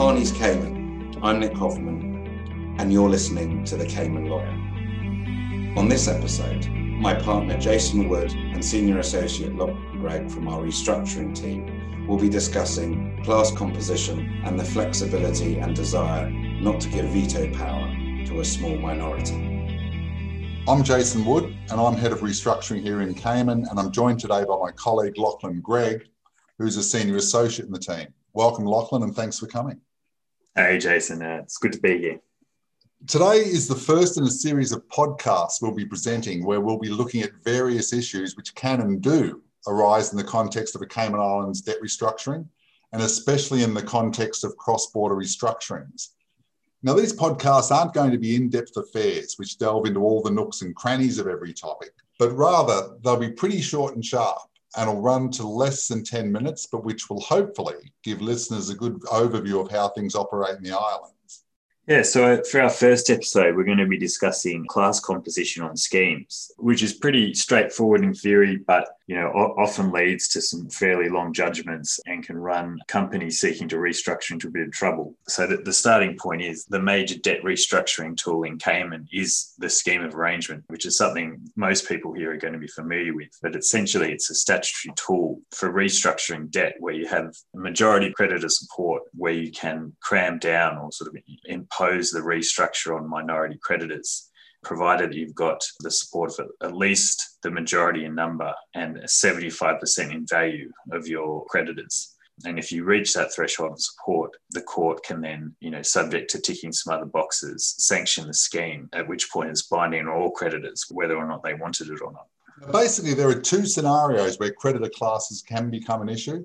Harney's Cayman. I'm Nick Hoffman, and you're listening to The Cayman Lawyer. On this episode, my partner Jayson Wood and Senior Associate Lachlan Greig from our restructuring team will be discussing class composition and the flexibility and desire not to give veto power to a small minority. I'm Jayson Wood, and I'm head of restructuring here in Cayman, and I'm joined today by my colleague Lachlan Greig, who's a senior associate in the team. Welcome, Lachlan, and thanks for coming. Hey, Jayson. Uh, it's good to be here. Today is the first in a series of podcasts we'll be presenting where we'll be looking at various issues which can and do arise in the context of a Cayman Islands debt restructuring, and especially in the context of cross border restructurings. Now, these podcasts aren't going to be in depth affairs which delve into all the nooks and crannies of every topic, but rather they'll be pretty short and sharp and will run to less than 10 minutes, but which will hopefully give listeners a good overview of how things operate in the island. Yeah, so for our first episode, we're going to be discussing class composition on schemes, which is pretty straightforward in theory, but you know often leads to some fairly long judgments and can run companies seeking to restructure into a bit of trouble. So that the starting point is the major debt restructuring tool in Cayman is the scheme of arrangement, which is something most people here are going to be familiar with. But essentially, it's a statutory tool for restructuring debt where you have majority creditor support, where you can cram down or sort of impose impose the restructure on minority creditors, provided you've got the support of at least the majority in number and 75% in value of your creditors. And if you reach that threshold of support, the court can then, you know, subject to ticking some other boxes, sanction the scheme, at which point it's binding on all creditors, whether or not they wanted it or not. Basically, there are two scenarios where creditor classes can become an issue.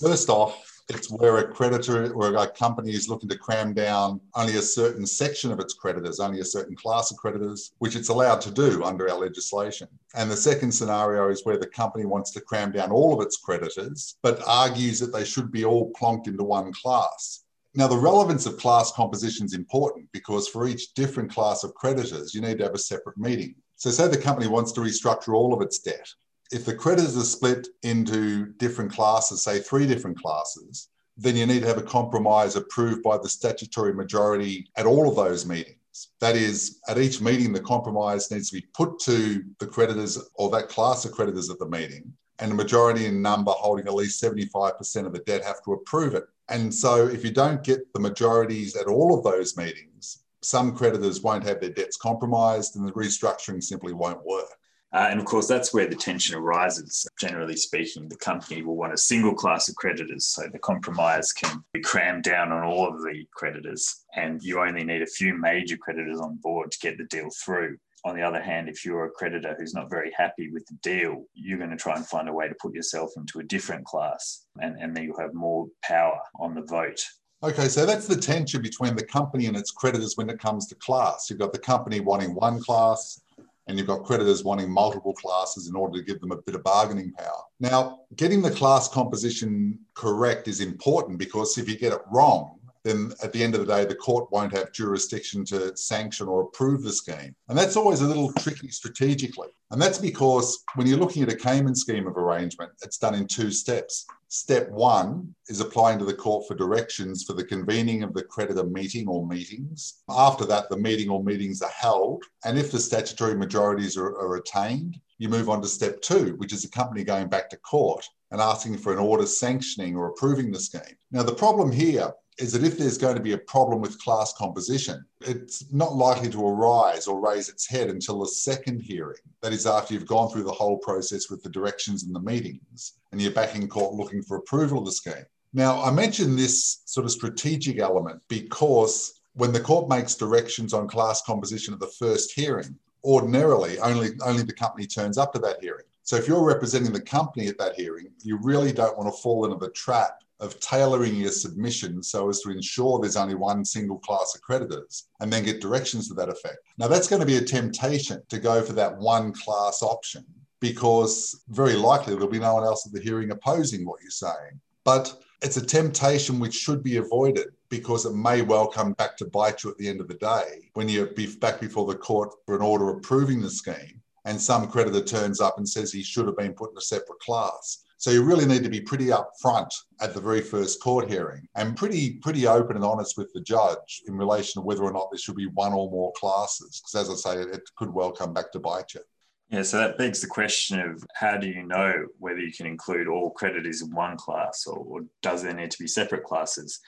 First off, it's where a creditor or a company is looking to cram down only a certain section of its creditors, only a certain class of creditors, which it's allowed to do under our legislation. And the second scenario is where the company wants to cram down all of its creditors, but argues that they should be all plonked into one class. Now, the relevance of class composition is important because for each different class of creditors, you need to have a separate meeting. So, say the company wants to restructure all of its debt if the creditors are split into different classes, say three different classes, then you need to have a compromise approved by the statutory majority at all of those meetings. That is, at each meeting, the compromise needs to be put to the creditors or that class of creditors at the meeting, and the majority in number holding at least 75% of the debt have to approve it. And so, if you don't get the majorities at all of those meetings, some creditors won't have their debts compromised and the restructuring simply won't work. Uh, and of course, that's where the tension arises. Generally speaking, the company will want a single class of creditors. So the compromise can be crammed down on all of the creditors, and you only need a few major creditors on board to get the deal through. On the other hand, if you're a creditor who's not very happy with the deal, you're going to try and find a way to put yourself into a different class, and, and then you'll have more power on the vote. Okay, so that's the tension between the company and its creditors when it comes to class. You've got the company wanting one class, and you've got creditors wanting multiple classes in order to give them a bit of bargaining power. Now, getting the class composition correct is important because if you get it wrong, then at the end of the day, the court won't have jurisdiction to sanction or approve the scheme. And that's always a little tricky strategically. And that's because when you're looking at a Cayman scheme of arrangement, it's done in two steps. Step one is applying to the court for directions for the convening of the creditor meeting or meetings. After that, the meeting or meetings are held. And if the statutory majorities are, are attained, you move on to step two, which is the company going back to court and asking for an order sanctioning or approving the scheme. Now, the problem here is that if there's going to be a problem with class composition, it's not likely to arise or raise its head until the second hearing. That is, after you've gone through the whole process with the directions and the meetings, and you're back in court looking for approval of the scheme. Now, I mention this sort of strategic element because when the court makes directions on class composition at the first hearing, ordinarily only, only the company turns up to that hearing. So if you're representing the company at that hearing, you really don't want to fall into the trap of tailoring your submission so as to ensure there's only one single class of creditors and then get directions to that effect. Now, that's going to be a temptation to go for that one class option because very likely there'll be no one else at the hearing opposing what you're saying. But it's a temptation which should be avoided because it may well come back to bite you at the end of the day when you're back before the court for an order approving the scheme and some creditor turns up and says he should have been put in a separate class. So you really need to be pretty upfront at the very first court hearing and pretty pretty open and honest with the judge in relation to whether or not there should be one or more classes. Because as I say, it could well come back to bite you. Yeah, so that begs the question of how do you know whether you can include all creditors in one class or, or does there need to be separate classes?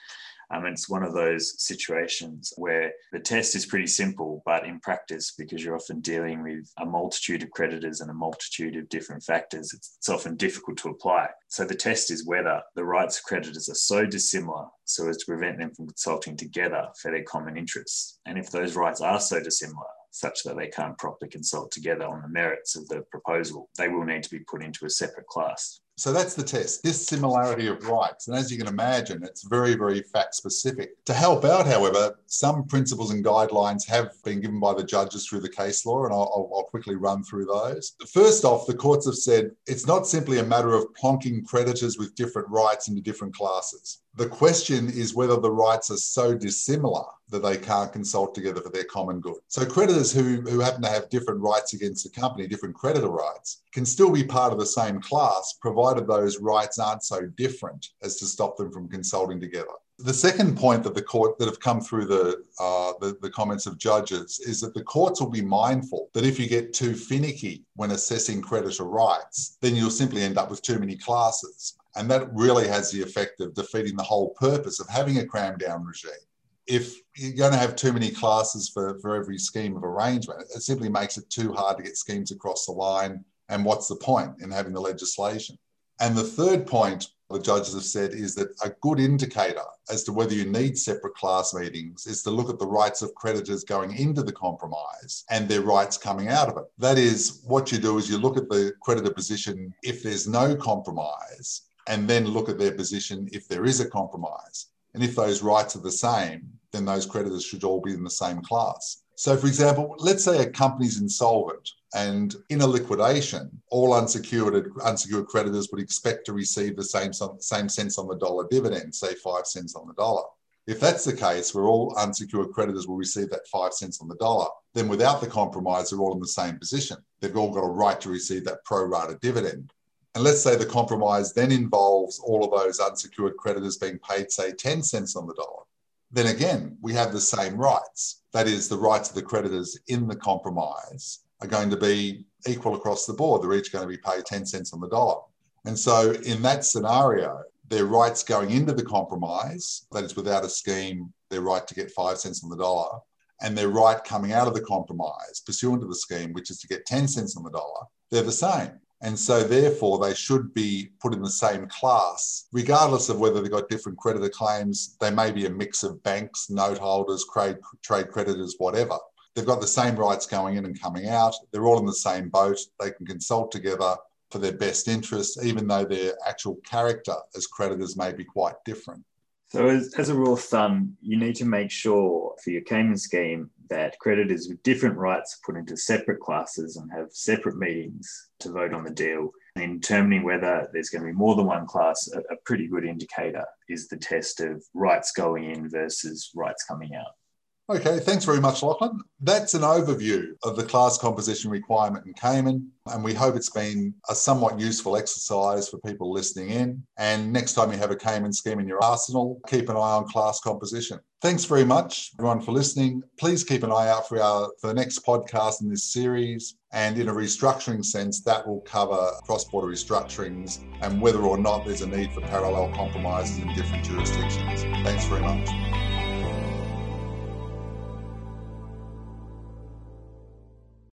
Um, it's one of those situations where the test is pretty simple, but in practice, because you're often dealing with a multitude of creditors and a multitude of different factors, it's, it's often difficult to apply. So the test is whether the rights of creditors are so dissimilar so as to prevent them from consulting together for their common interests. And if those rights are so dissimilar, such that they can't properly consult together on the merits of the proposal, they will need to be put into a separate class. So that's the test, dissimilarity of rights. And as you can imagine, it's very, very fact specific. To help out, however, some principles and guidelines have been given by the judges through the case law, and I'll, I'll quickly run through those. First off, the courts have said it's not simply a matter of plonking creditors with different rights into different classes. The question is whether the rights are so dissimilar that they can't consult together for their common good. So creditors who, who happen to have different rights against the company, different creditor rights, can still be part of the same class, provided those rights aren't so different as to stop them from consulting together. The second point that the court that have come through the, uh, the, the comments of judges is that the courts will be mindful that if you get too finicky when assessing creditor rights, then you'll simply end up with too many classes. And that really has the effect of defeating the whole purpose of having a cram down regime. If you're going to have too many classes for, for every scheme of arrangement, it simply makes it too hard to get schemes across the line. And what's the point in having the legislation? And the third point the judges have said is that a good indicator as to whether you need separate class meetings is to look at the rights of creditors going into the compromise and their rights coming out of it. That is, what you do is you look at the creditor position if there's no compromise and then look at their position if there is a compromise. And if those rights are the same, then those creditors should all be in the same class. So, for example, let's say a company's insolvent and in a liquidation, all unsecured unsecured creditors would expect to receive the same same cents on the dollar dividend, say five cents on the dollar. If that's the case, where all unsecured creditors will receive that five cents on the dollar, then without the compromise, they're all in the same position. They've all got a right to receive that pro rata dividend. And let's say the compromise then involves all of those unsecured creditors being paid, say, 10 cents on the dollar. Then again, we have the same rights. That is, the rights of the creditors in the compromise are going to be equal across the board. They're each going to be paid 10 cents on the dollar. And so, in that scenario, their rights going into the compromise, that is, without a scheme, their right to get five cents on the dollar, and their right coming out of the compromise pursuant to the scheme, which is to get 10 cents on the dollar, they're the same. And so, therefore, they should be put in the same class, regardless of whether they've got different creditor claims. They may be a mix of banks, note holders, trade, trade creditors, whatever. They've got the same rights going in and coming out. They're all in the same boat. They can consult together for their best interests, even though their actual character as creditors may be quite different. So, as, as a rule of thumb, you need to make sure for your Cayman scheme that creditors with different rights are put into separate classes and have separate meetings to vote on the deal. And in determining whether there's going to be more than one class, a, a pretty good indicator is the test of rights going in versus rights coming out. Okay, thanks very much, Lachlan. That's an overview of the class composition requirement in Cayman, and we hope it's been a somewhat useful exercise for people listening in. And next time you have a Cayman scheme in your arsenal, keep an eye on class composition. Thanks very much, everyone, for listening. Please keep an eye out for our for the next podcast in this series. And in a restructuring sense, that will cover cross-border restructurings and whether or not there's a need for parallel compromises in different jurisdictions. Thanks very much.